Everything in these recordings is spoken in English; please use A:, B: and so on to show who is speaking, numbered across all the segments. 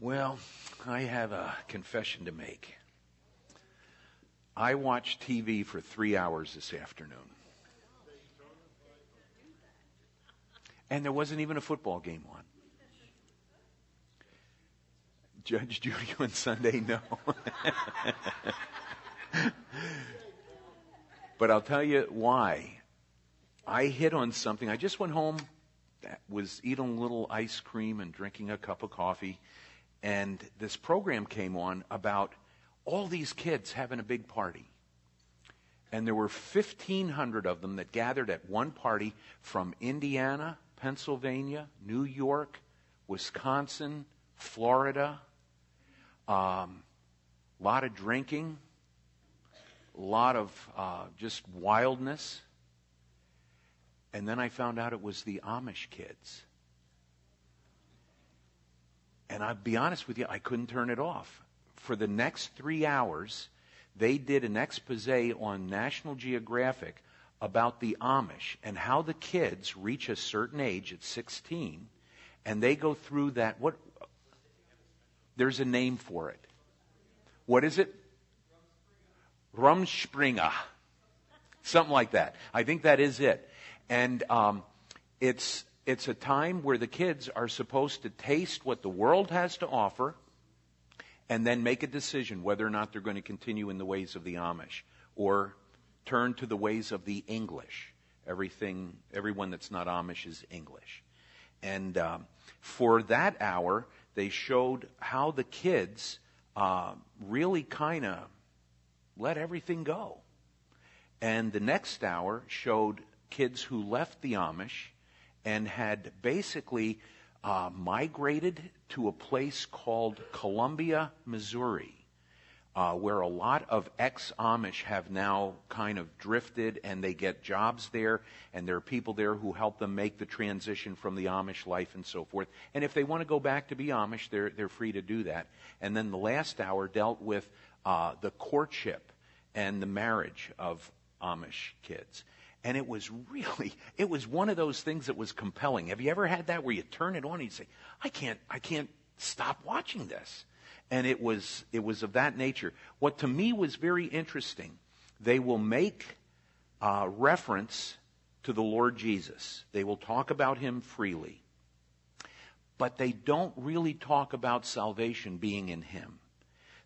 A: Well, I have a confession to make. I watched TV for three hours this afternoon. And there wasn't even a football game on. Judge Judy on Sunday, no. but I'll tell you why. I hit on something. I just went home, was eating a little ice cream and drinking a cup of coffee, and this program came on about all these kids having a big party. And there were 1,500 of them that gathered at one party from Indiana, Pennsylvania, New York, Wisconsin, Florida. A um, lot of drinking, a lot of uh, just wildness. And then I found out it was the Amish kids. And I'll be honest with you, I couldn't turn it off. For the next three hours, they did an expose on National Geographic about the Amish and how the kids reach a certain age at 16 and they go through that. What? There's a name for it. What is it? Rumspringa. Something like that. I think that is it. And um, it's it's a time where the kids are supposed to taste what the world has to offer and then make a decision whether or not they're going to continue in the ways of the Amish or turn to the ways of the English. Everything, everyone that's not Amish is English. And um, for that hour, they showed how the kids uh, really kind of let everything go. And the next hour showed kids who left the Amish and had basically uh, migrated to a place called Columbia, Missouri, uh, where a lot of ex Amish have now kind of drifted and they get jobs there, and there are people there who help them make the transition from the Amish life and so forth. And if they want to go back to be Amish, they're, they're free to do that. And then the last hour dealt with uh, the courtship and the marriage of Amish kids. And it was really, it was one of those things that was compelling. Have you ever had that where you turn it on and you say, I can't, I can't stop watching this? And it was, it was of that nature. What to me was very interesting, they will make uh, reference to the Lord Jesus. They will talk about him freely. But they don't really talk about salvation being in him.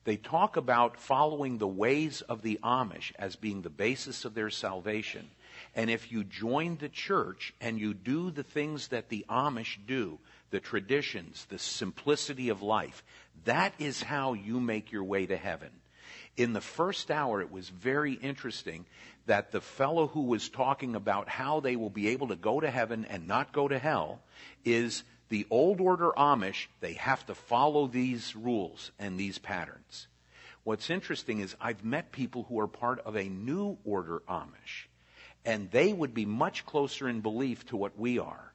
A: They talk about following the ways of the Amish as being the basis of their salvation. And if you join the church and you do the things that the Amish do, the traditions, the simplicity of life, that is how you make your way to heaven. In the first hour, it was very interesting that the fellow who was talking about how they will be able to go to heaven and not go to hell is the old order Amish. They have to follow these rules and these patterns. What's interesting is I've met people who are part of a new order Amish and they would be much closer in belief to what we are.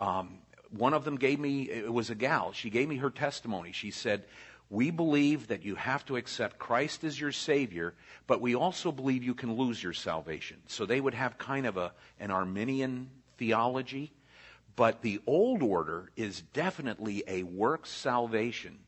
A: Um, one of them gave me, it was a gal, she gave me her testimony. She said, We believe that you have to accept Christ as your Savior, but we also believe you can lose your salvation. So they would have kind of a, an Arminian theology. But the old order is definitely a works salvation.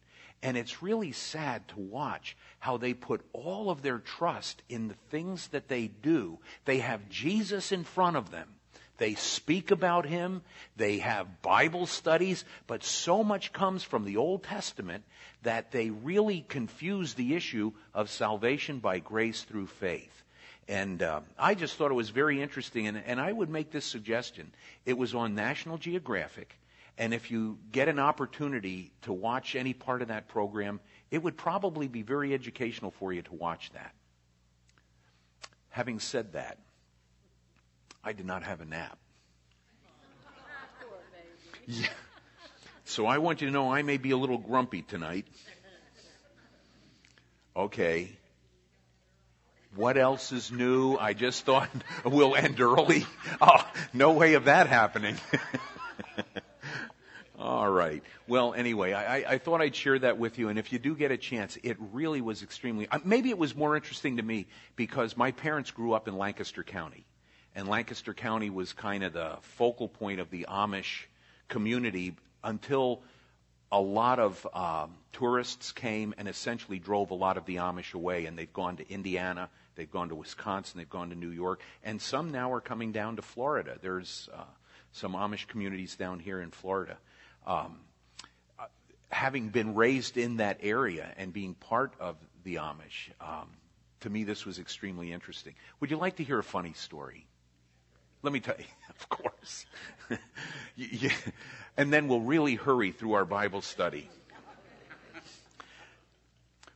A: And it's really sad to watch how they put all of their trust in the things that they do. They have Jesus in front of them. They speak about him. They have Bible studies, but so much comes from the Old Testament that they really confuse the issue of salvation by grace through faith. And uh, I just thought it was very interesting, and, and I would make this suggestion. It was on National Geographic. And if you get an opportunity to watch any part of that program, it would probably be very educational for you to watch that. Having said that, I did not have a nap. Yeah. So I want you to know I may be a little grumpy tonight. Okay. What else is new? I just thought we'll end early. Oh, no way of that happening. All right. Well, anyway, I, I, thought I'd share that with you. And if you do get a chance, it really was extremely, uh, maybe it was more interesting to me because my parents grew up in Lancaster County. And Lancaster County was kind of the focal point of the Amish community until a lot of um, tourists came and essentially drove a lot of the Amish away, and they've gone to Indiana, they've gone to Wisconsin, they've gone to New York, and some now are coming down to Florida. There's uh, some Amish communities down here in Florida. Um, having been raised in that area and being part of the Amish, um, to me this was extremely interesting. Would you like to hear a funny story? Let me tell you, of course. and then we'll really hurry through our Bible study.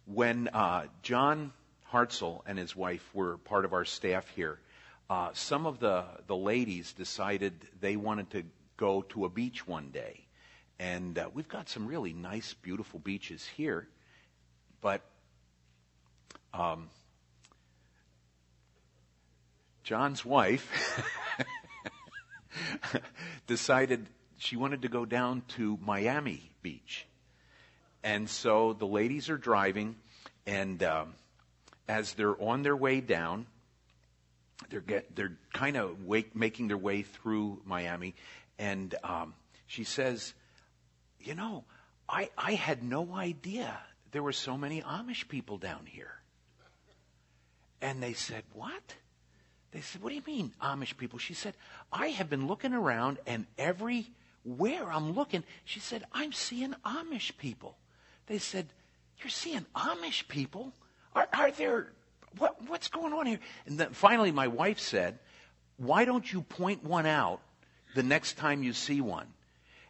A: When uh, John Hartzell and his wife were part of our staff here, uh, some of the, the ladies decided they wanted to go to a beach one day. And uh, we've got some really nice, beautiful beaches here. But um, John's wife decided she wanted to go down to Miami Beach. And so the ladies are driving, and um, as they're on their way down, they're get, they're kind of making their way through Miami, and um, she says, "You know, I I had no idea there were so many Amish people down here." And they said, "What?" They said, What do you mean, Amish people? She said, I have been looking around and everywhere I'm looking, she said, I'm seeing Amish people. They said, You're seeing Amish people? Are, are there, what, what's going on here? And then finally, my wife said, Why don't you point one out the next time you see one?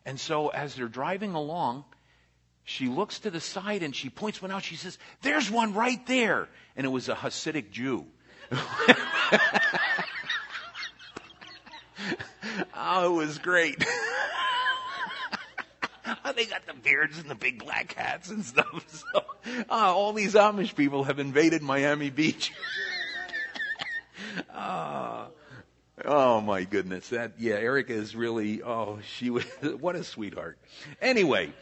A: And so as they're driving along, she looks to the side and she points one out. She says, There's one right there. And it was a Hasidic Jew. oh, it was great. they got the beards and the big black hats and stuff. So, uh, all these Amish people have invaded Miami Beach. uh, oh my goodness, that yeah, Erica is really oh she was what a sweetheart. Anyway,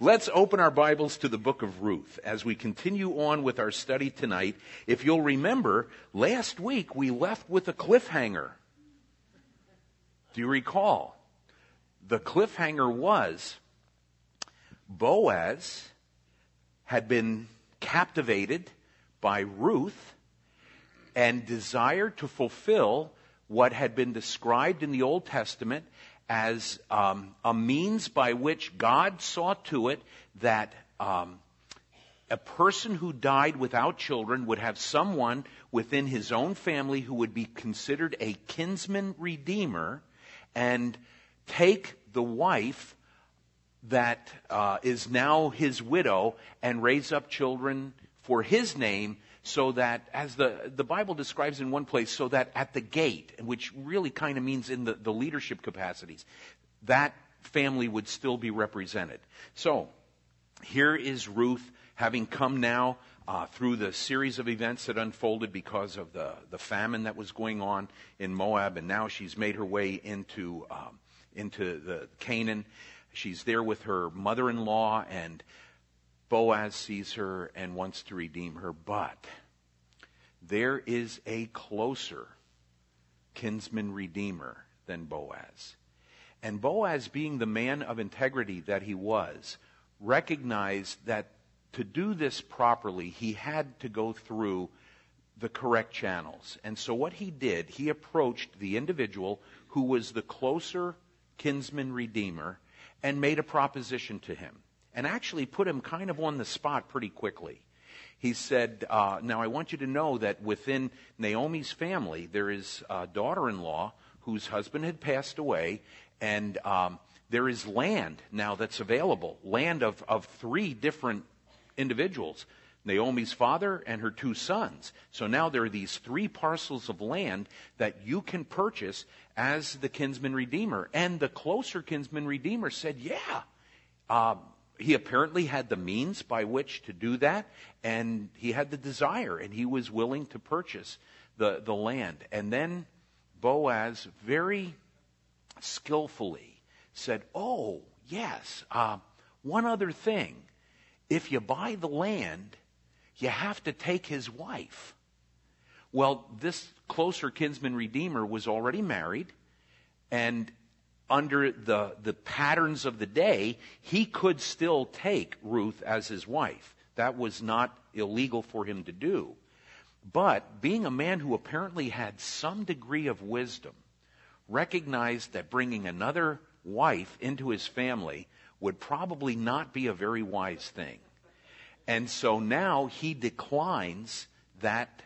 A: Let's open our Bibles to the book of Ruth as we continue on with our study tonight. If you'll remember, last week we left with a cliffhanger. Do you recall? The cliffhanger was Boaz had been captivated by Ruth and desired to fulfill what had been described in the Old Testament as um, a means by which God saw to it that um, a person who died without children would have someone within his own family who would be considered a kinsman redeemer and take the wife that uh, is now his widow and raise up children for his name so that, as the, the Bible describes in one place, so that at the gate, which really kind of means in the, the leadership capacities, that family would still be represented. So, here is Ruth having come now uh, through the series of events that unfolded because of the, the famine that was going on in Moab, and now she's made her way into, um, into the Canaan. She's there with her mother in law, and Boaz sees her and wants to redeem her, but there is a closer kinsman redeemer than Boaz. And Boaz, being the man of integrity that he was, recognized that to do this properly, he had to go through the correct channels. And so what he did, he approached the individual who was the closer kinsman redeemer and made a proposition to him and actually put him kind of on the spot pretty quickly. He said, uh, Now I want you to know that within Naomi's family, there is a daughter in law whose husband had passed away, and um, there is land now that's available land of, of three different individuals. Naomi's father and her two sons. So now there are these three parcels of land that you can purchase as the kinsman redeemer. And the closer kinsman redeemer said, Yeah, uh, he apparently had the means by which to do that, and he had the desire, and he was willing to purchase the, the land. And then Boaz very skillfully said, Oh, yes, uh, one other thing. If you buy the land, you have to take his wife. Well, this closer kinsman redeemer was already married, and under the, the patterns of the day, he could still take Ruth as his wife. That was not illegal for him to do. But being a man who apparently had some degree of wisdom, recognized that bringing another wife into his family would probably not be a very wise thing. And so now he declines that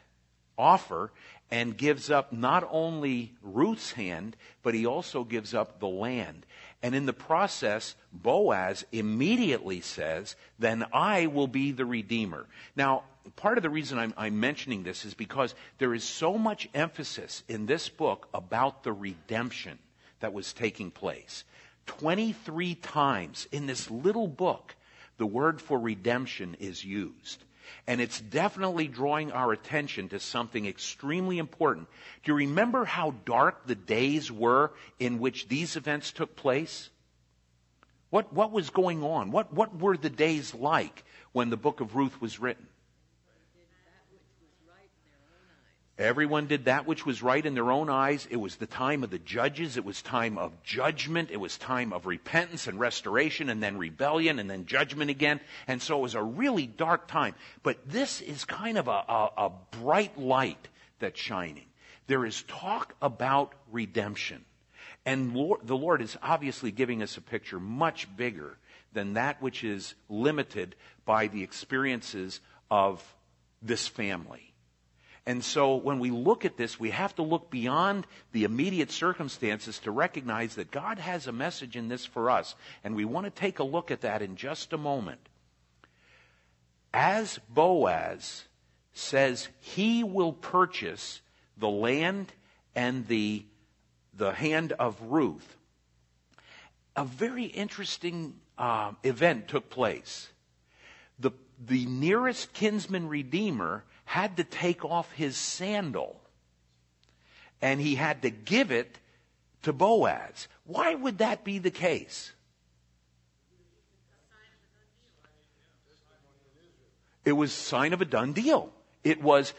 A: offer and gives up not only Ruth's hand, but he also gives up the land. And in the process, Boaz immediately says, Then I will be the Redeemer. Now, part of the reason I'm, I'm, mentioning this is because there is so much emphasis in this book about the redemption that was taking place. 23 times in this little book, the word for redemption is used. And it's definitely drawing our attention to something extremely important. Do you remember how dark the days were in which these events took place? What, what was going on? What, what were the days like when the book of Ruth was written? Everyone did that which was right in their own eyes. It was the time of the judges. It was time of judgment. It was time of repentance and restoration and then rebellion and then judgment again. And so it was a really dark time. But this is kind of a, a, a bright light that's shining. There is talk about redemption. And Lord, the Lord is obviously giving us a picture much bigger than that which is limited by the experiences of this family. And so when we look at this, we have to look beyond the immediate circumstances to recognize that God has a message in this for us. And we want to take a look at that in just a moment. As Boaz says he will purchase the land and the, the hand of Ruth, a very interesting uh, event took place. The, the nearest kinsman redeemer had to take off his sandal and he had to give it to Boaz. Why would that be the case? It was sign of a done deal. It was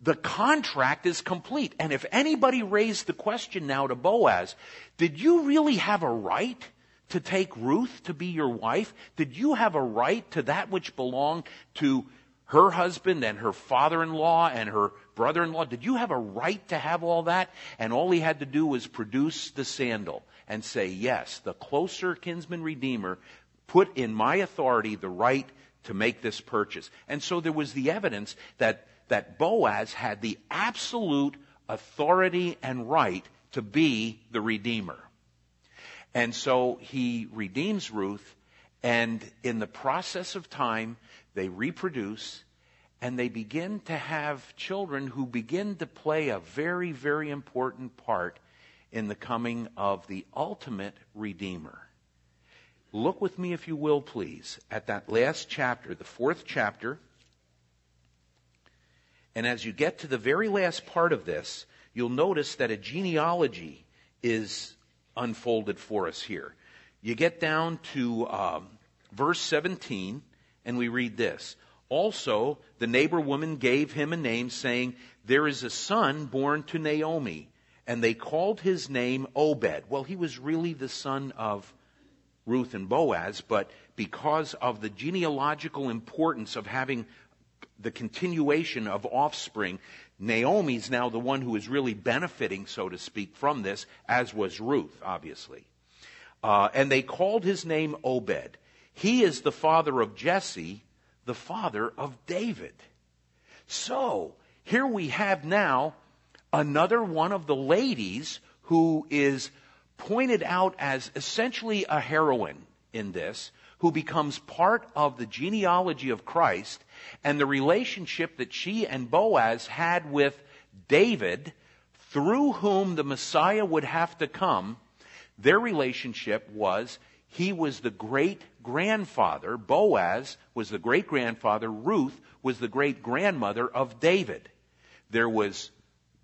A: the contract is complete. And if anybody raised the question now to Boaz, did you really have a right to take Ruth to be your wife? Did you have a right to that which belonged to her husband and her father-in-law and her brother-in-law. Did you have a right to have all that? And all he had to do was produce the sandal and say, yes, the closer kinsman redeemer put in my authority the right to make this purchase. And so there was the evidence that, that Boaz had the absolute authority and right to be the redeemer. And so he redeems Ruth, and in the process of time, they reproduce, and they begin to have children who begin to play a very, very important part in the coming of the ultimate Redeemer. Look with me, if you will, please, at that last chapter, the fourth chapter. And as you get to the very last part of this, you'll notice that a genealogy is unfolded for us here. You get down to um, verse 17, and we read this. Also, the neighbor woman gave him a name saying, there is a son born to Naomi. And they called his name Obed. Well, he was really the son of Ruth and Boaz, but because of the genealogical importance of having the continuation of offspring, Naomi's now the one who is really benefiting, so to speak, from this, as was Ruth, obviously. Uh, and they called his name Obed. He is the father of Jesse, the father of David. So, here we have now another one of the ladies who is pointed out as essentially a heroine in this, who becomes part of the genealogy of Christ and the relationship that she and Boaz had with David, through whom the Messiah would have to come. Their relationship was he was the great grandfather. Boaz was the great grandfather. Ruth was the great grandmother of David. There was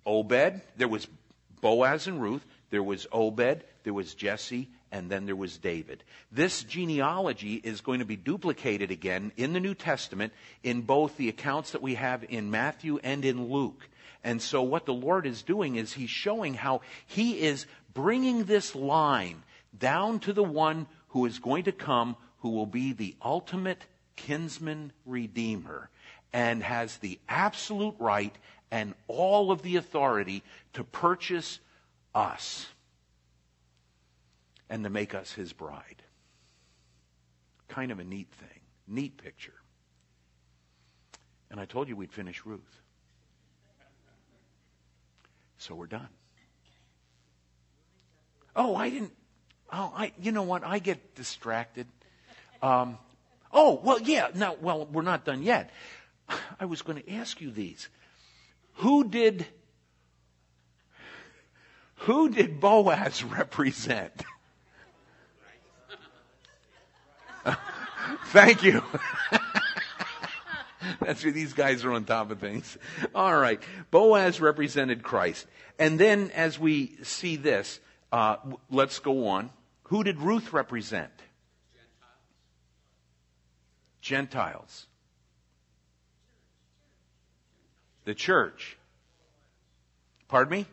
A: Obed, there was Boaz and Ruth, there was Obed, there was Jesse, and then there was David. This genealogy is going to be duplicated again in the New Testament in both the accounts that we have in Matthew and in Luke. And so what the Lord is doing is He's showing how He is bringing this line down to the one who is going to come, who will be the ultimate kinsman redeemer and has the absolute right and all of the authority to purchase us and to make us his bride. Kind of a neat thing, neat picture. And I told you we'd finish Ruth. So we're done. Oh, I didn't. Oh, I. You know what? I get distracted. Um, oh, well, yeah. Now, well, we're not done yet. I was going to ask you these. Who did? Who did Boaz represent? Thank you. That's where these guys are on top of things. All right. Boaz represented Christ. And then as we see this, uh, let's go on. Who did Ruth represent? Gentiles. The church. Pardon me?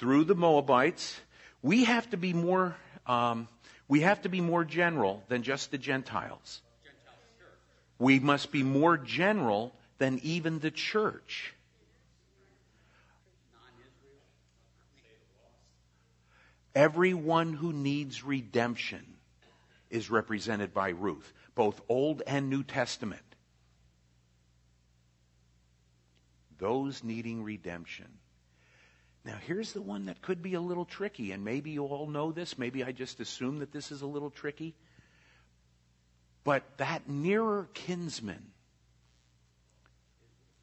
A: Through the Moabites. We have to be more, um, we have to be more general than just the Gentiles. We must be more general than even the church. Everyone who needs redemption is represented by Ruth, both Old and New Testament. Those needing redemption. Now, here's the one that could be a little tricky, and maybe you all know this. Maybe I just assume that this is a little tricky. But that nearer kinsman,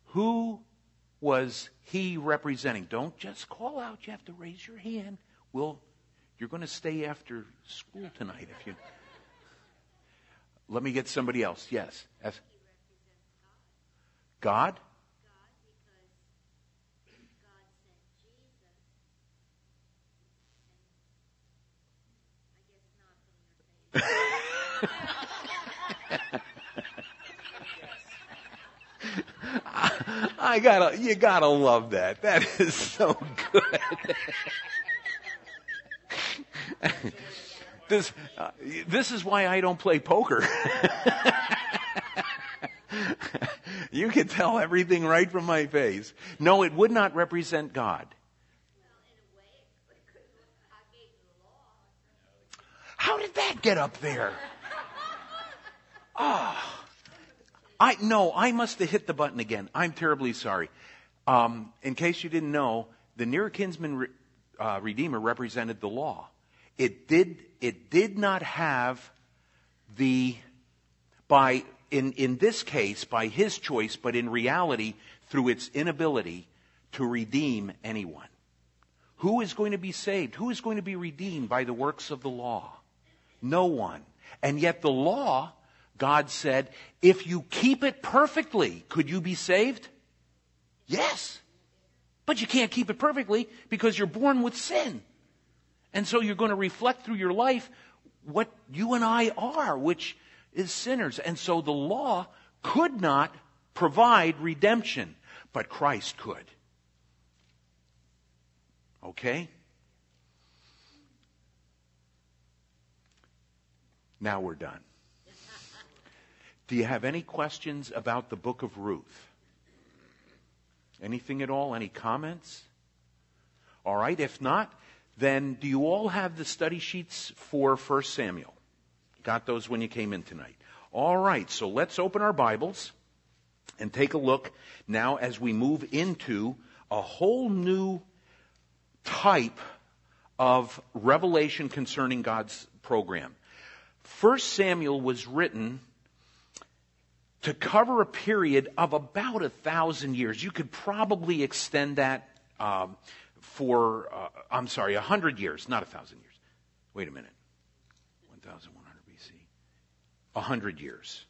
A: who was he representing? Don't just call out. You have to raise your hand. We'll, you're going to stay after school tonight if you. Let me get somebody else. Yes. God? I gotta, you gotta love that. That is so good. this, uh, this is why I don't play poker. you can tell everything right from my face. No, it would not represent God. How did that get up there? Ah. Oh. I no, I must have hit the button again. I'm terribly sorry. Um, in case you didn't know, the near kinsman re, uh, redeemer represented the law. It did it did not have the by in in this case by his choice, but in reality through its inability to redeem anyone. Who is going to be saved? Who is going to be redeemed by the works of the law? No one. And yet the law God said, if you keep it perfectly, could you be saved? Yes. But you can't keep it perfectly because you're born with sin. And so you're going to reflect through your life what you and I are, which is sinners. And so the law could not provide redemption, but Christ could. Okay? Now we're done. Do you have any questions about the book of Ruth? Anything at all? Any comments? All right, if not, then do you all have the study sheets for 1 Samuel? Got those when you came in tonight. All right, so let's open our Bibles and take a look now as we move into a whole new type of revelation concerning God's program. 1 Samuel was written to cover a period of about a thousand years. You could probably extend that um, for, uh, I'm sorry, a hundred years, not a thousand years. Wait a minute. 1100 BC. A hundred years.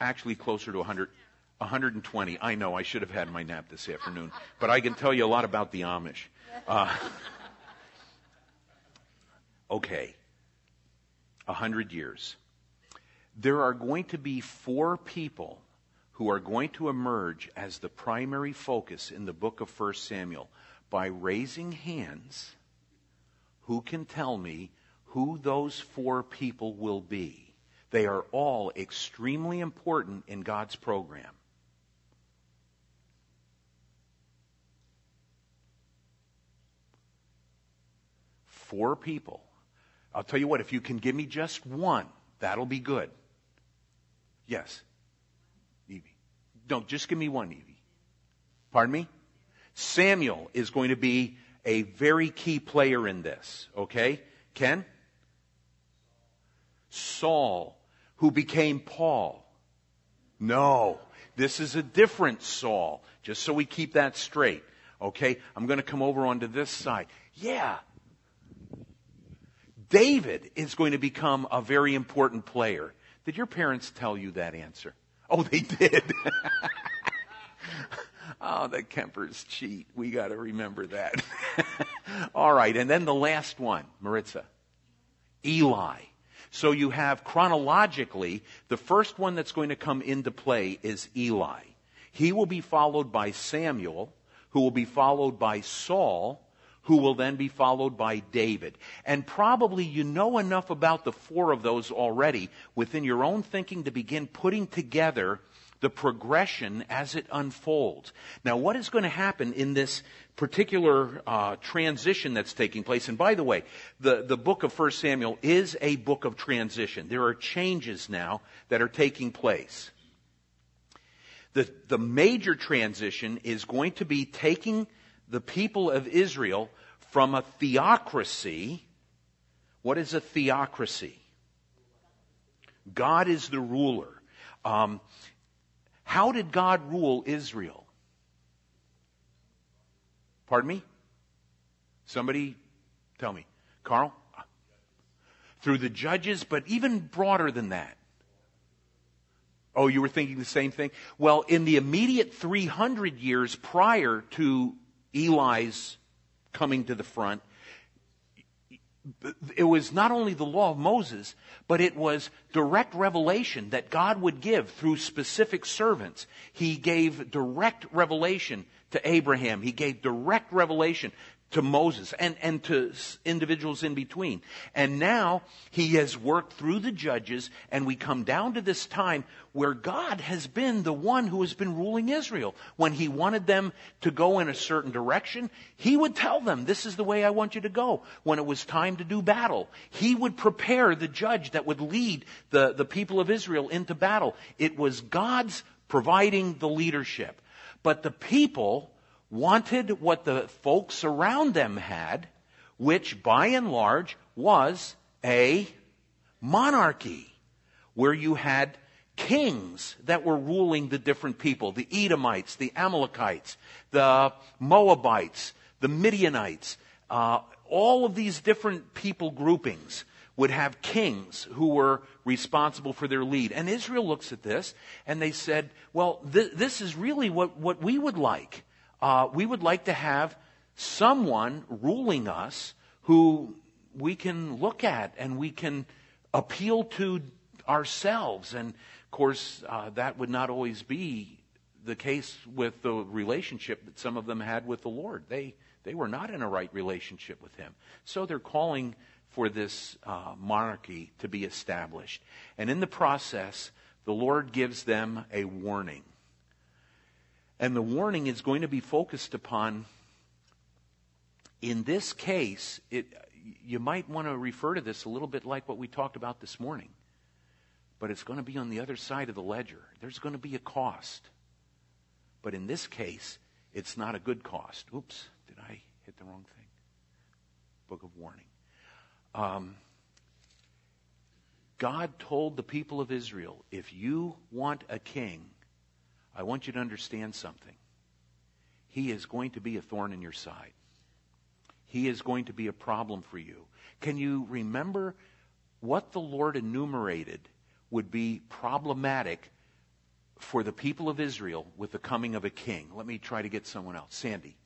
A: Actually, closer to 100. 120. I know I should have had my nap this afternoon, but I can tell you a lot about the Amish. Uh, okay. A hundred years there are going to be four people who are going to emerge as the primary focus in the book of 1 Samuel by raising hands who can tell me who those four people will be. They are all extremely important in God's program. Four people. I'll tell you what, if you can give me just one, that'll be good. Yes. Don't just give me one, Evie. Pardon me? Samuel is going to be a very key player in this, okay? Ken? Saul, who became Paul. No, this is a different Saul, just so we keep that straight, okay? I'm going to come over onto this side. Yeah. David is going to become a very important player. Did your parents tell you that answer? Oh, they did. Oh, the Kempers cheat. We got to remember that. All right. And then the last one, Maritza. Eli. So you have chronologically, the first one that's going to come into play is Eli. He will be followed by Samuel, who will be followed by Saul, who will then be followed by David. And probably you know enough about the four of those already within your own thinking to begin putting together the progression as it unfolds. Now, what is going to happen in this particular uh, transition that's taking place? And by the way, the, the book of 1 Samuel is a book of transition. There are changes now that are taking place. The, the major transition is going to be taking the people of Israel from a theocracy. What is a theocracy? God is the ruler. Um, how did God rule Israel? Pardon me? Somebody tell me. Carl? Through the judges, but even broader than that. Oh, you were thinking the same thing? Well, in the immediate 300 years prior to Eli's coming to the front, it was not only the law of Moses, but it was direct revelation that God would give through specific servants. He gave direct revelation to Abraham. He gave direct revelation to Moses and, and to individuals in between. And now he has worked through the judges and we come down to this time where God has been the one who has been ruling Israel. When he wanted them to go in a certain direction, he would tell them, this is the way I want you to go. When it was time to do battle, he would prepare the judge that would lead the, the people of Israel into battle. It was God's providing the leadership. But the people wanted what the folks around them had, which by and large was a monarchy, where you had kings that were ruling the different people the Edomites, the Amalekites, the Moabites, the Midianites, uh, all of these different people groupings would have kings who were responsible for their lead. And Israel looks at this and they said, well, th- this is really what, what we would like uh, we would like to have someone ruling us who we can look at and we can appeal to ourselves. And of course, uh, that would not always be the case with the relationship that some of them had with the Lord. They, they were not in a right relationship with Him. So they're calling for this uh, monarchy to be established. And in the process, the Lord gives them a warning. And the warning is going to be focused upon, in this case, it, you might want to refer to this a little bit like what we talked about this morning. But it's going to be on the other side of the ledger. There's going to be a cost. But in this case, it's not a good cost. Oops, did I hit the wrong thing? Book of warning. Um, God told the people of Israel, if you want a king, I want you to understand something. He is going to be a thorn in your side. He is going to be a problem for you. Can you remember what the Lord enumerated would be problematic for the people of Israel with the coming of a king? Let me try to get someone else. Sandy.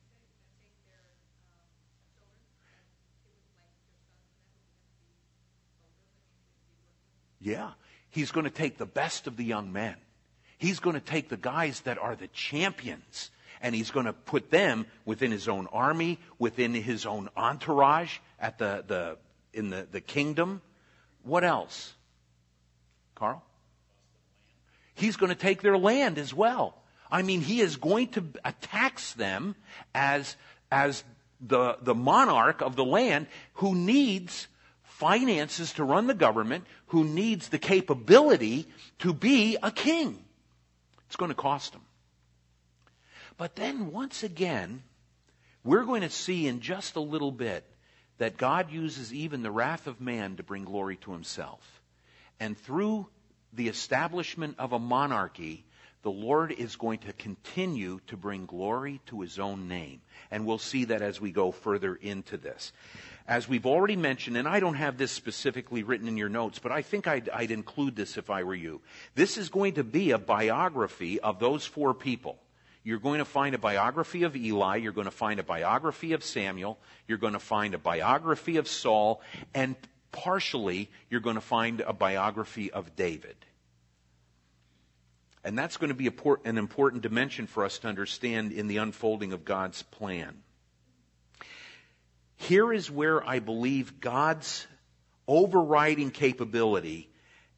A: Yeah. He's going to take the best of the young men. He's going to take the guys that are the champions and he's going to put them within his own army, within his own entourage at the, the in the, the kingdom. What else? Carl? He's going to take their land as well. I mean, he is going to tax them as, as the, the monarch of the land who needs finances to run the government, who needs the capability to be a king. It's going to cost them. But then once again, we're going to see in just a little bit that God uses even the wrath of man to bring glory to himself. And through the establishment of a monarchy, the Lord is going to continue to bring glory to his own name. And we'll see that as we go further into this. As we've already mentioned, and I don't have this specifically written in your notes, but I think I'd, I'd include this if I were you. This is going to be a biography of those four people. You're going to find a biography of Eli. You're going to find a biography of Samuel. You're going to find a biography of Saul. And partially, you're going to find a biography of David. And that's going to be an important dimension for us to understand in the unfolding of God's plan. Here is where I believe God's overriding capability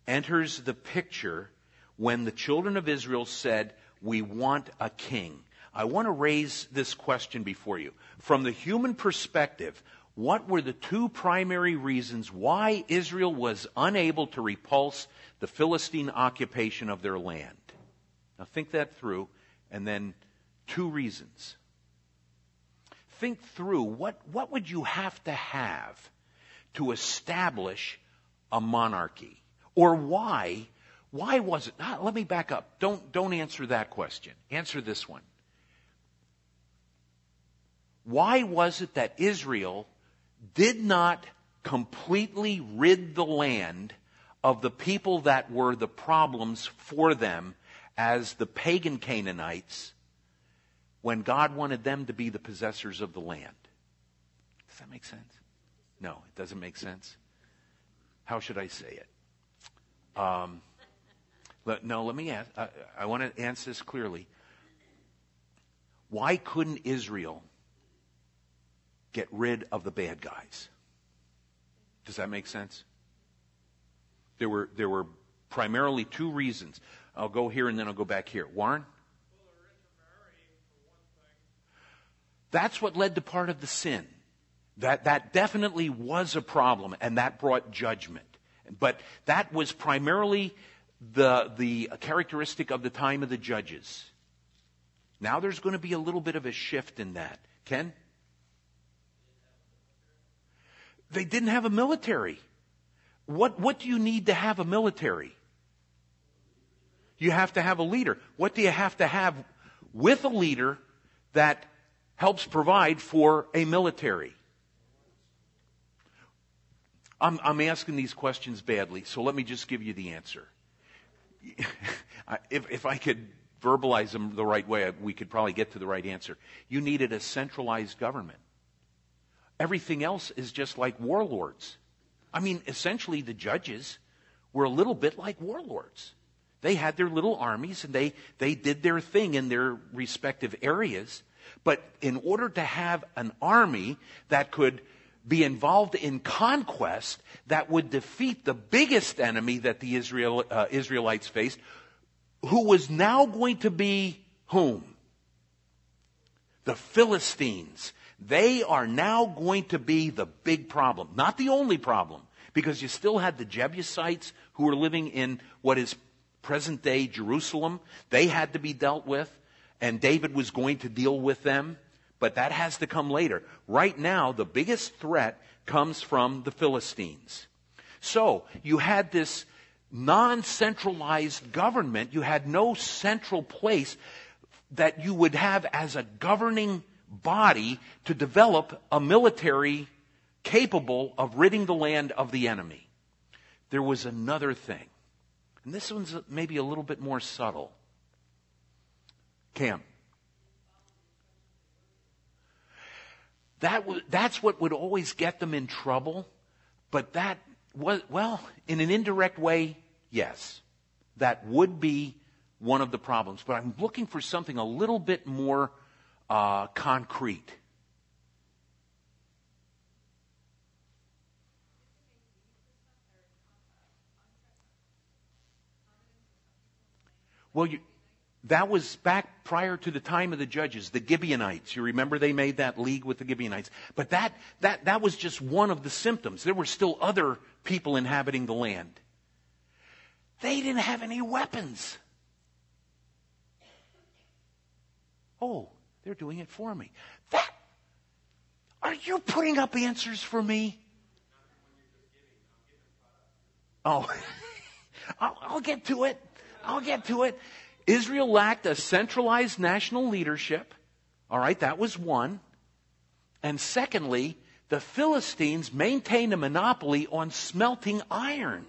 A: enters the picture when the children of Israel said, We want a king. I want to raise this question before you. From the human perspective, what were the two primary reasons why Israel was unable to repulse the Philistine occupation of their land? Now think that through, and then two reasons think through what, what would you have to have to establish a monarchy? Or why, why was it? Ah, let me back up. Don't, don't answer that question. Answer this one. Why was it that Israel did not completely rid the land of the people that were the problems for them as the pagan Canaanites when God wanted them to be the possessors of the land. Does that make sense? No, it doesn't make sense. How should I say it? Um, let, no, let me ask. I, I want to answer this clearly. Why couldn't Israel get rid of the bad guys? Does that make sense? There were, there were primarily two reasons. I'll go here and then I'll go back here. Warren? That's what led to part of the sin. That, that definitely was a problem, and that brought judgment. But that was primarily the, the characteristic of the time of the judges. Now there's going to be a little bit of a shift in that. Ken? They didn't have a military. What, what do you need to have a military? You have to have a leader. What do you have to have with a leader that helps provide for a military? I'm, I'm asking these questions badly, so let me just give you the answer. if, if I could verbalize them the right way, we could probably get to the right answer. You needed a centralized government. Everything else is just like warlords. I mean, essentially, the judges were a little bit like warlords. They had their little armies and they, they did their thing in their respective areas. But in order to have an army that could be involved in conquest that would defeat the biggest enemy that the Israel, uh, Israelites faced, who was now going to be whom? The Philistines. They are now going to be the big problem. Not the only problem, because you still had the Jebusites who were living in what is present day Jerusalem. They had to be dealt with and David was going to deal with them, but that has to come later. Right now, the biggest threat comes from the Philistines. So, you had this non-centralized government. You had no central place that you would have as a governing body to develop a military capable of ridding the land of the enemy. There was another thing. And this one's maybe a little bit more subtle. Cam. That w- that's what would always get them in trouble. But that was, well, in an indirect way, yes. That would be one of the problems. But I'm looking for something a little bit more uh, concrete. Well, you, that was back prior to the time of the judges, the Gibeonites. You remember they made that league with the Gibeonites. But that, that, that was just one of the symptoms. There were still other people inhabiting the land. They didn't have any weapons. Oh, they're doing it for me. That, are you putting up answers for me? Oh, I'll, I'll get to it. I'll get to it. Israel lacked a centralized national leadership. All right, that was one. And secondly, the Philistines maintained a monopoly on smelting iron.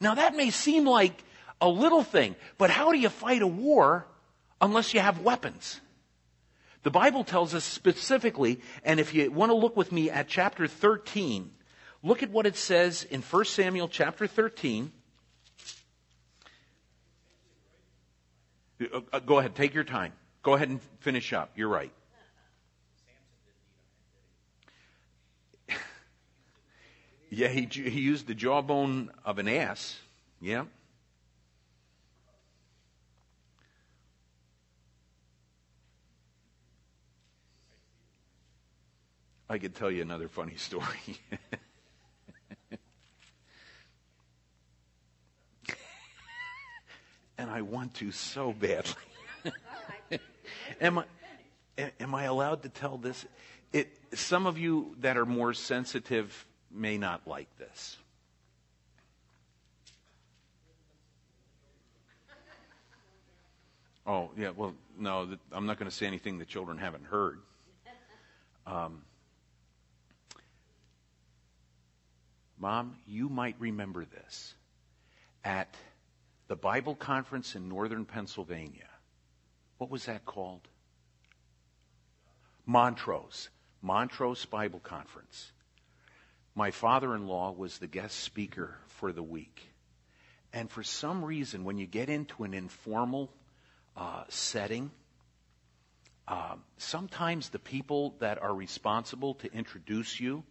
A: Now that may seem like a little thing, but how do you fight a war unless you have weapons? The Bible tells us specifically, and if you want to look with me at chapter 13, look at what it says in 1 Samuel chapter 13. Uh, uh, Uh, go ahead, take your time. Go ahead and finish up. You're right. yeah, he, he used the jawbone of an ass. Yeah. I could tell you another funny story. And I want to so badly. am I am I allowed to tell this? It, some of you that are more sensitive may not like this. Oh, yeah, well, no, I'm not going to say anything the children haven't heard. Um, Mom, you might remember this. At the Bible conference in northern Pennsylvania. What was that called? Montrose. Montrose Bible Conference. My father in law was the guest speaker for the week. And for some reason, when you get into an informal uh, setting, uh, sometimes the people that are responsible to introduce you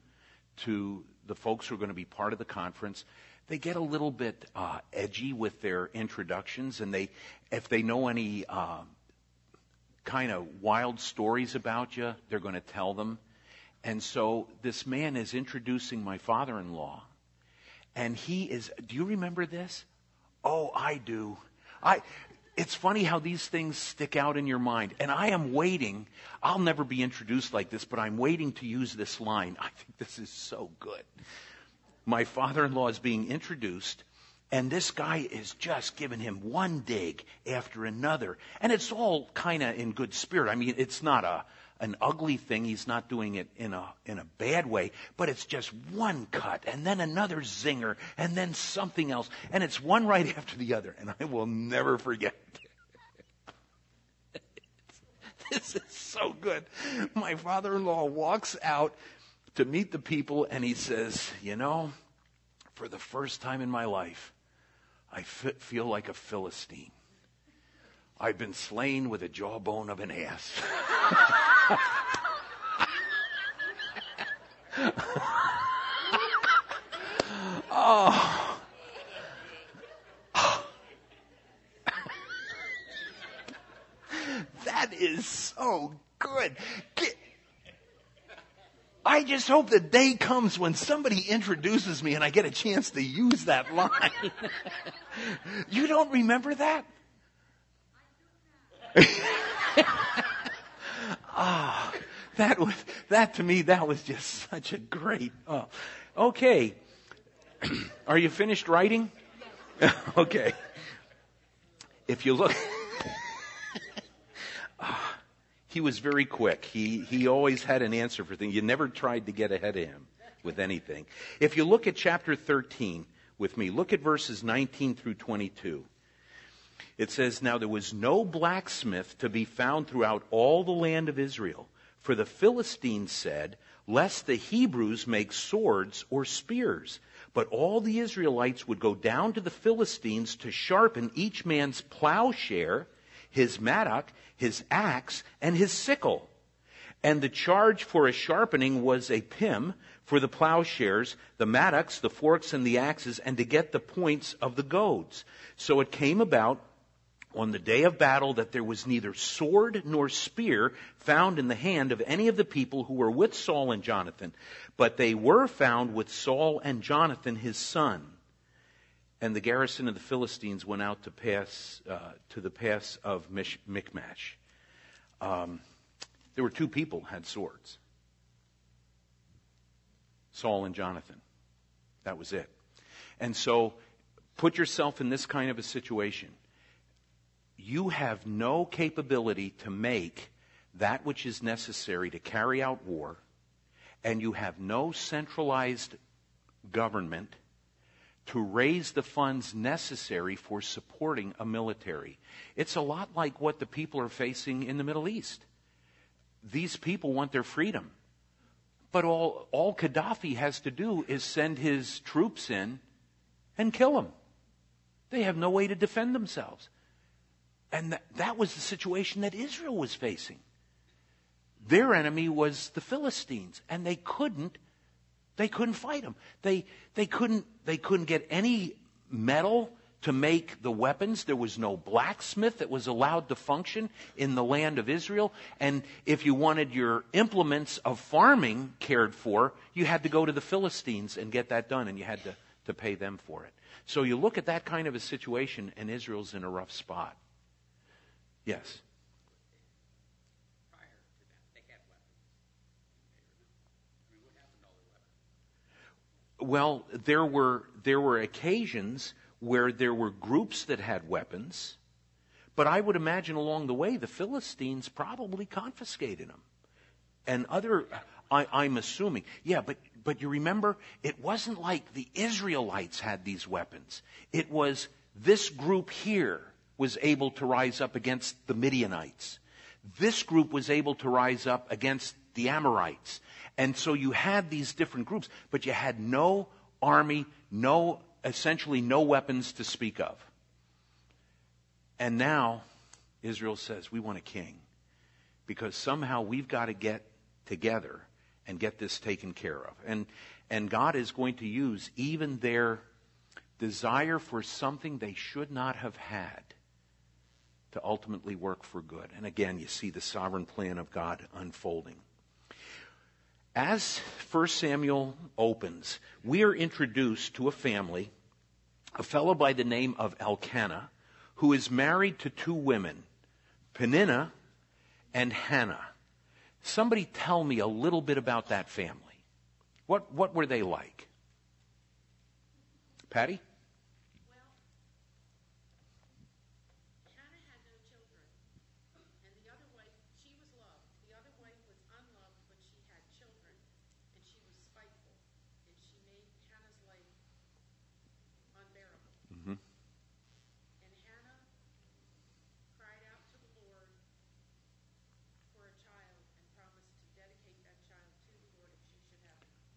A: to the folks who are going to be part of the conference, they get a little bit uh, edgy with their introductions, and they, if they know any uh, kind of wild stories about you, they're going to tell them. And so this man is introducing my father-in-law, and he is. Do you remember this? Oh, I do. I. It's funny how these things stick out in your mind. And I am waiting. I'll never be introduced like this, but I'm waiting to use this line. I think this is so good my father-in-law is being introduced and this guy is just giving him one dig after another. And it's all kind of in good spirit. I mean, it's not a, an ugly thing. He's not doing it in a, in a bad way, but it's just one cut and then another zinger and then something else. And it's one right after the other. And I will never forget. this is so good. My father-in-law walks out to meet the people, and he says, You know, for the first time in my life, I feel like a Philistine. I've been slain with a jawbone of an ass. oh. that is so good. Get, I just hope the day comes when somebody introduces me and I get a chance to use that line. you don't remember that? ah, that was that to me. That was just such a great. Oh. Okay, are you finished writing? okay. If you look. He was very quick. He, he always had an answer for things. You never tried to get ahead of him with anything. If you look at chapter 13 with me, look at verses 19 through 22. It says, Now there was no blacksmith to be found throughout all the land of Israel, for the Philistines said, Lest the Hebrews make swords or spears. But all the Israelites would go down to the Philistines to sharpen each man's plowshare his mattock, his axe, and his sickle. And the charge for a sharpening was a pim for the plowshares, the mattocks, the forks, and the axes, and to get the points of the goads. So it came about on the day of battle that there was neither sword nor spear found in the hand of any of the people who were with Saul and Jonathan, but they were found with Saul and Jonathan his son. And the garrison of the Philistines went out to pass uh, to the pass of Mish- Michmash. Um, there were two people had swords. Saul and Jonathan. That was it. And so put yourself in this kind of a situation you have no capability to make that which is necessary to carry out war, and you have no centralized government to raise the funds necessary for supporting a military. It's a lot like what the people are facing in the Middle East. These people want their freedom. But all, all Gaddafi has to do is send his troops in and kill them. They have no way to defend themselves. And that, that was the situation that Israel was facing. Their enemy was the Philistines, and they couldn't they couldn't fight them. They they couldn't they couldn't get any metal to make the weapons. There was no blacksmith that was allowed to function in the land of Israel. And if you wanted your implements of farming cared for, you had to go to the Philistines and get that done, and you had to, to pay them for it. So you look at that kind of a situation, and Israel's in a rough spot. Yes. Well, there were there were occasions where there were groups that had weapons, but I would imagine along the way the Philistines probably confiscated them, and other. I, I'm assuming, yeah, but but you remember, it wasn't like the Israelites had these weapons. It was this group here was able to rise up against the Midianites. This group was able to rise up against the Amorites. And so you had these different groups, but you had no army, no, essentially no weapons to speak of. And now Israel says, we want a king. Because somehow we've got to get together and get this taken care of. And, and God is going to use even their desire for something they should not have had to ultimately work for good. And again, you see the sovereign plan of God unfolding. As 1 Samuel opens, we are introduced to a family, a fellow by the name of Elkanah, who is married to two women, Peninnah and Hannah. Somebody tell me a little bit about that family. What, what were they like? Patty?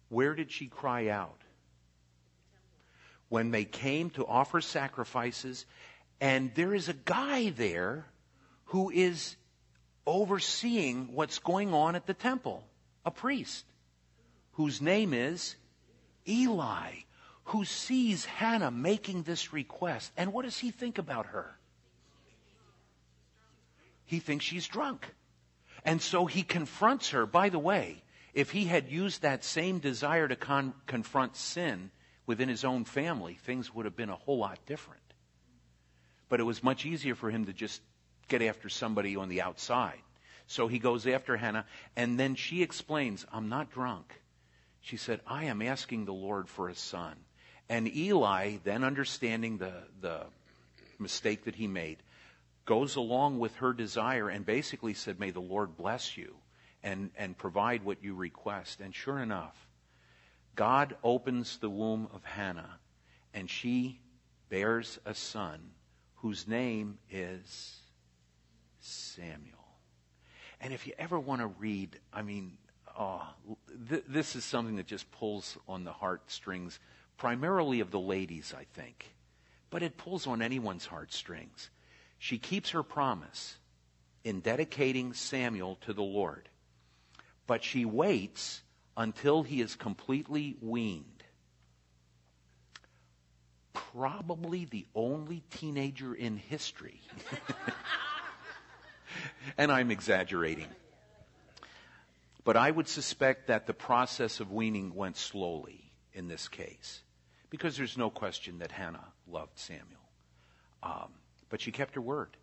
A: Where did she cry out? When they came to offer sacrifices, and there is a guy there who is overseeing what's going on at the temple, a priest, whose name is Eli, who sees Hannah making this request. And what does he think about her? He thinks she's drunk. And so he confronts her. By the way, if he had used that same desire to con- confront sin within his own family, things would have been a whole lot different. But it was much easier for him to just get after somebody on the outside. So he goes after Hannah, and then she explains, I'm not drunk. She said, I am asking the Lord for a son. And Eli, then understanding the, the mistake that he made, goes along with her desire and basically said, May the Lord bless you and, and provide what you request. And sure enough, God opens the womb of Hannah, and she bears a son whose name is Samuel. And if you ever want to read, I mean, oh, th- this is something that just pulls on the heartstrings, primarily of the ladies, I think. But it pulls on anyone's heartstrings. she keeps her promise in dedicating Samuel to the Lord. But she waits until he is completely weaned. Probably the only teenager in history. and I'm exaggerating. But I would suspect that the process of weaning went slowly in this case, because there's no question that Hannah loved Samuel. Um, but she kept her word.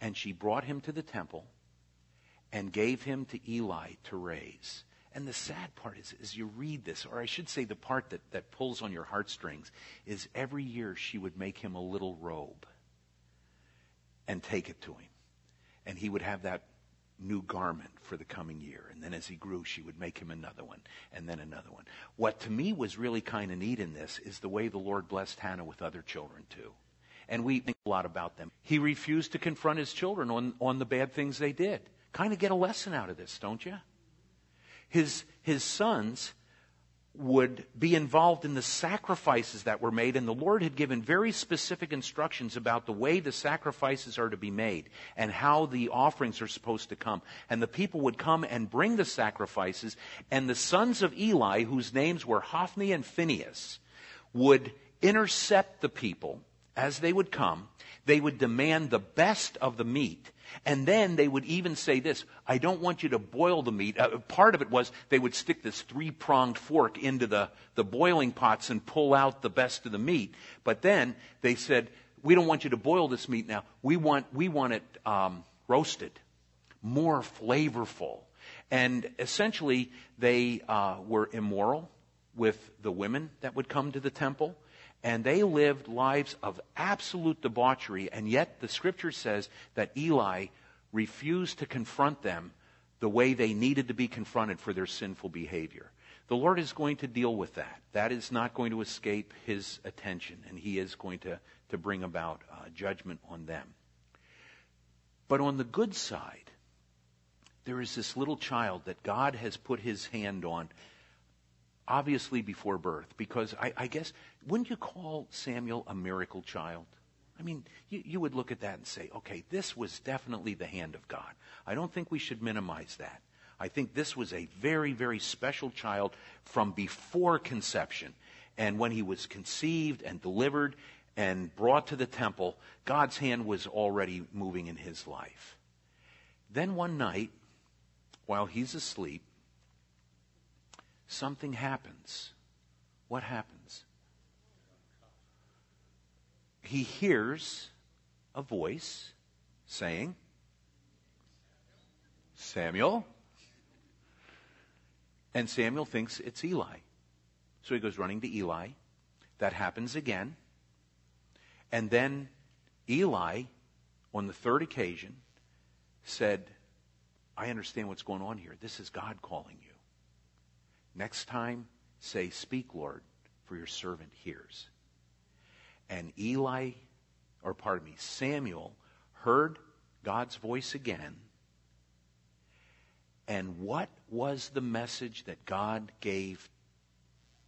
A: And she brought him to the temple and gave him to Eli to raise. And the sad part is, as you read this, or I should say the part that, that pulls on your heartstrings, is every year she would make him a little robe and take it to him. And he would have that new garment for the coming year. And then as he grew, she would make him another one, and then another one. What to me was really kind of neat in this is the way the Lord blessed Hannah with other children, too and we think a lot about them. He refused to confront his children on, on the bad things they did. Kind of get a lesson out of this, don't you? His, his sons would be involved in the sacrifices that were made, and the Lord had given very specific instructions about the way the sacrifices are to be made and how the offerings are supposed to come. And the people would come and bring the sacrifices, and the sons of Eli, whose names were Hophni and Phinehas, would intercept the people as they would come, they would demand the best of the meat. And then they would even say this, I don't want you to boil the meat. Uh, part of it was they would stick this three pronged fork into the, the boiling pots and pull out the best of the meat. But then they said, we don't want you to boil this meat now. We want, we want it um, roasted, more flavorful. And essentially, they uh, were immoral with the women that would come to the temple and they lived lives of absolute debauchery, and yet the scripture says that Eli refused to confront them the way they needed to be confronted for their sinful behavior. The Lord is going to deal with that. That is not going to escape his attention, and he is going to, to bring about uh, judgment on them. But on the good side, there is this little child that God has put his hand on obviously before birth, because I, I, guess, wouldn't you call Samuel a miracle child? I mean, you, you would look at that and say, okay, this was definitely the hand of God. I don't think we should minimize that. I think this was a very, very special child from before conception. And when he was conceived and delivered and brought to the temple, God's hand was already moving in his life. Then one night, while he's asleep, something happens. What happens? He hears a voice saying, Samuel. And Samuel thinks it's Eli. So he goes running to Eli. That happens again. And then Eli, on the third occasion, said, I understand what's going on here. This is God calling you. Next time, say, Speak, Lord, for your servant hears. And Eli, or pardon me, Samuel heard God's voice again. And what was the message that God gave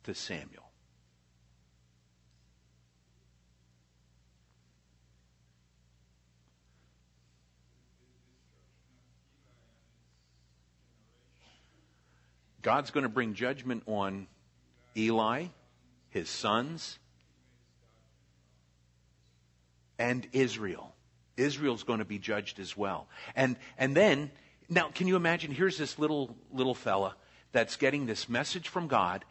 A: to Samuel? God's going to bring judgment on Eli, his sons, and Israel. Israel's going to be judged as well. And, and then, now can you imagine, here's this little, little fella that's getting this message from God,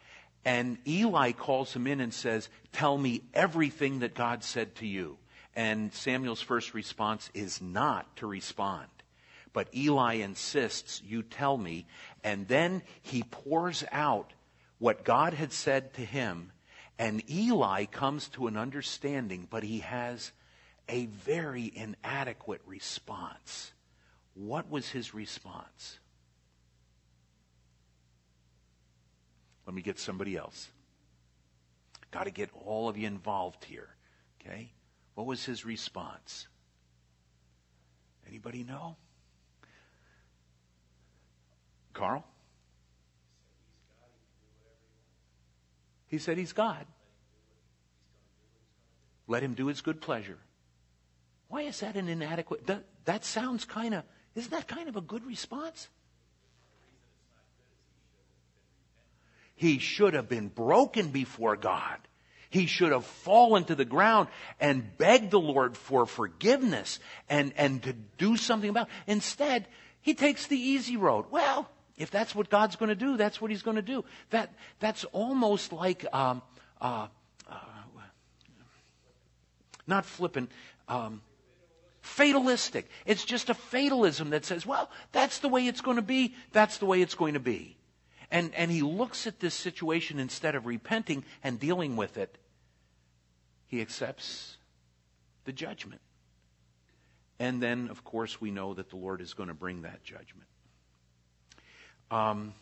A: and Eli calls him in and says, tell me everything that God said to you. And Samuel's first response is not to respond. But Eli insists, You tell me. And then he pours out what God had said to him. And Eli comes to an understanding, but he has a very inadequate response. What was his response? Let me get somebody else. Got to get all of you involved here. Okay? What was his response? Anybody know? Carl? He said he's God. Let him do his good pleasure. Why is that an inadequate? That, that sounds kind of, isn't that kind of a good response? He should have been broken before God. He should have fallen to the ground and begged the Lord for forgiveness and, and to do something about it. Instead, he takes the easy road. Well, if that's what God's going to do, that's what he's going to do. That, that's almost like, um, uh, uh, not flippant, um, fatalistic. It's just a fatalism that says, well, that's the way it's going to be, that's the way it's going to be. And, and he looks at this situation instead of repenting and dealing with it, he accepts the judgment. And then, of course, we know that the Lord is going to bring that judgment. Um,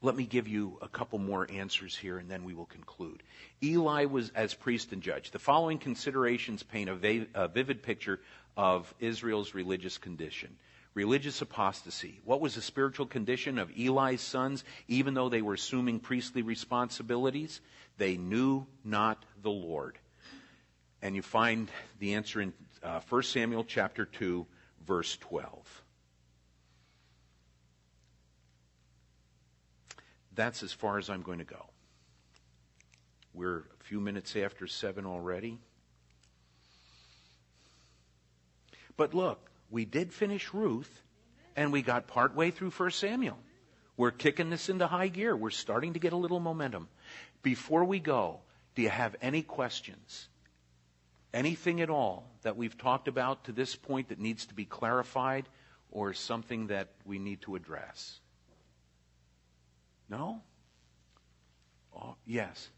A: let me give you a couple more answers here and then we will conclude. Eli was as priest and judge. The following considerations paint a, vivid picture of Israel's religious condition. Religious apostasy. What was the spiritual condition of Eli's sons, even though they were assuming priestly responsibilities? They knew not the Lord. And you find the answer in uh, 1 Samuel chapter 2, verse 12. That's as far as I'm going to go. We're a few minutes after 7 already. But look, we did finish Ruth, and we got partway through 1 Samuel. We're kicking this into high gear. We're starting to get a little momentum. Before we go, do you have any questions? Anything at all that we've talked about to this point that needs to be clarified or something that we need to address? No? Oh, yes.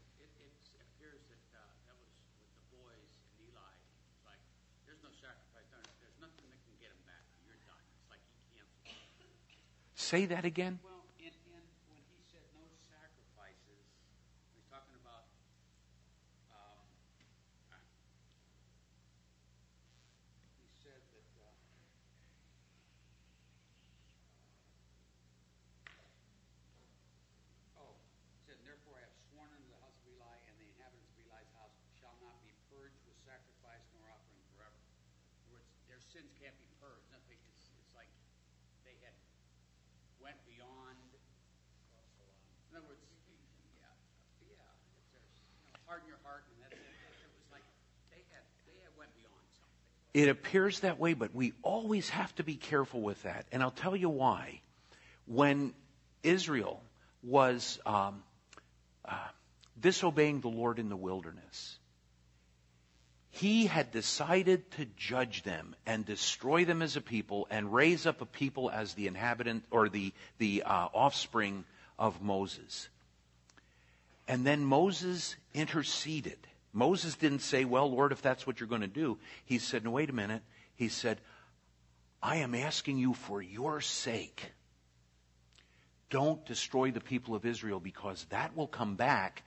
A: Say that again.
B: Well, in, in, when he said no sacrifices, he's talking about. Um, he said that. Uh, oh, he said, therefore I have sworn unto the house of Eli and the inhabitants of Eli's house shall not be purged with sacrifice nor offering forever. In other words, their sins can't be purged. Nothing. It's, it's like they had went beyond. In other words, yeah, yeah. If there's, you know, harden your heart, and that's it. It was like they had they had went beyond something.
A: It appears that way, but we always have to be careful with that. And I'll tell you why. When Israel was um, uh, disobeying the Lord in the wilderness, he had decided to judge them and destroy them as a people and raise up a people as the inhabitant or the, the uh, offspring of Moses. And then Moses interceded. Moses didn't say, Well, Lord, if that's what you're going to do. He said, No, wait a minute. He said, I am asking you for your sake. Don't destroy the people of Israel because that will come back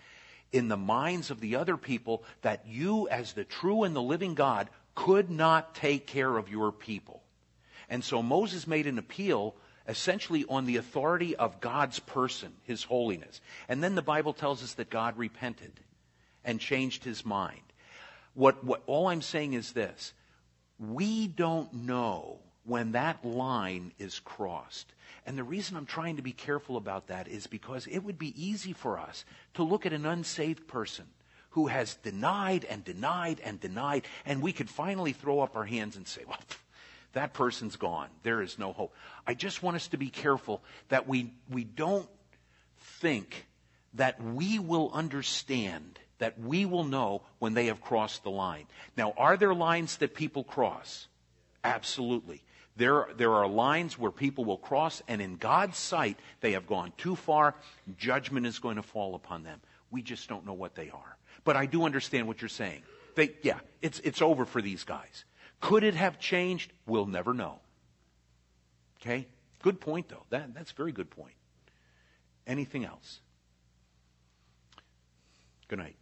A: in the minds of the other people that you, as the true and the living God, could not take care of your people. And so Moses made an appeal essentially on the authority of God's person, his holiness. And then the Bible tells us that God repented and changed his mind. What, what, all I'm saying is this we don't know when that line is crossed. And the reason I'm trying to be careful about that is because it would be easy for us to look at an unsaved person who has denied and denied and denied, and we could finally throw up our hands and say, well, that person's gone. There is no hope. I just want us to be careful that we, we don't think that we will understand, that we will know when they have crossed the line. Now, are there lines that people cross? Absolutely. There, there are lines where people will cross, and in God's sight, they have gone too far. Judgment is going to fall upon them. We just don't know what they are. But I do understand what you're saying. They, yeah, it's, it's over for these guys. Could it have changed? We'll never know. Okay? Good point, though. That, that's very good point. Anything else? Good night.